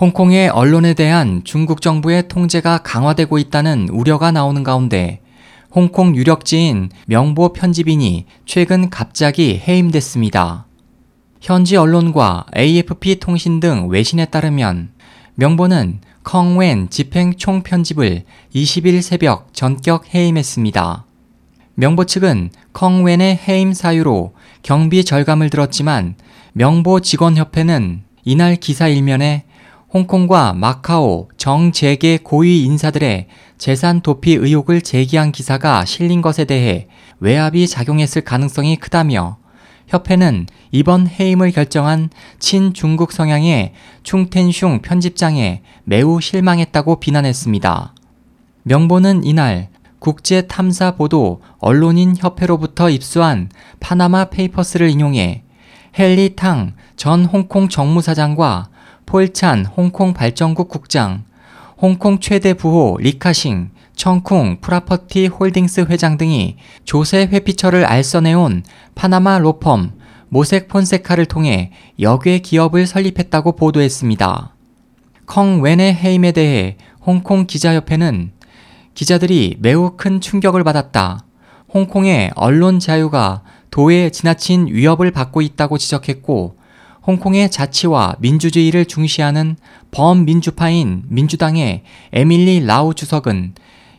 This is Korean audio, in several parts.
홍콩의 언론에 대한 중국 정부의 통제가 강화되고 있다는 우려가 나오는 가운데 홍콩 유력지인 명보 편집인이 최근 갑자기 해임됐습니다. 현지 언론과 AFP 통신 등 외신에 따르면 명보는 컹웬 집행 총편집을 20일 새벽 전격 해임했습니다. 명보 측은 컹웬의 해임 사유로 경비 절감을 들었지만 명보 직원협회는 이날 기사 일면에 홍콩과 마카오 정재계 고위 인사들의 재산 도피 의혹을 제기한 기사가 실린 것에 대해 외압이 작용했을 가능성이 크다며 협회는 이번 해임을 결정한 친중국 성향의 충텐슝 편집장에 매우 실망했다고 비난했습니다. 명보는 이날 국제 탐사 보도 언론인 협회로부터 입수한 파나마 페이퍼스를 인용해 헨리 탕 전 홍콩 정무사장과 폴찬 홍콩 발전국 국장, 홍콩 최대 부호 리카싱, 청쿵 프라퍼티 홀딩스 회장 등이 조세 회피처를 알선해온 파나마 로펌 모색 폰세카를 통해 역외 기업을 설립했다고 보도했습니다. 컹 웬의 해임에 대해 홍콩 기자협회는 기자들이 매우 큰 충격을 받았다. 홍콩의 언론 자유가 도에 지나친 위협을 받고 있다고 지적했고 홍콩의 자치와 민주주의를 중시하는 범민주파인 민주당의 에밀리 라우 주석은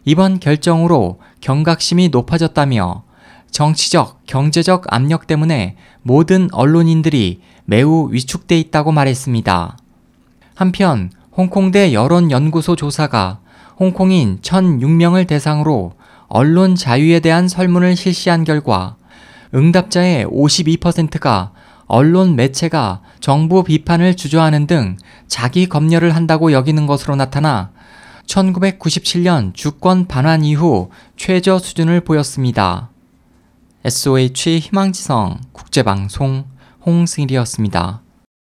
이번 결정으로 경각심이 높아졌다며 정치적, 경제적 압력 때문에 모든 언론인들이 매우 위축돼 있다고 말했습니다. 한편 홍콩대 여론연구소 조사가 홍콩인 1,006명을 대상으로 언론 자유에 대한 설문을 실시한 결과 응답자의 52%가 언론 매체가 정부 비판을 주저하는 등 자기 검열을 한다고 여기는 것으로 나타나 1997년 주권 반환 이후 최저 수준을 보였습니다. SOH 희망지성 국제방송 홍승일이었습니다.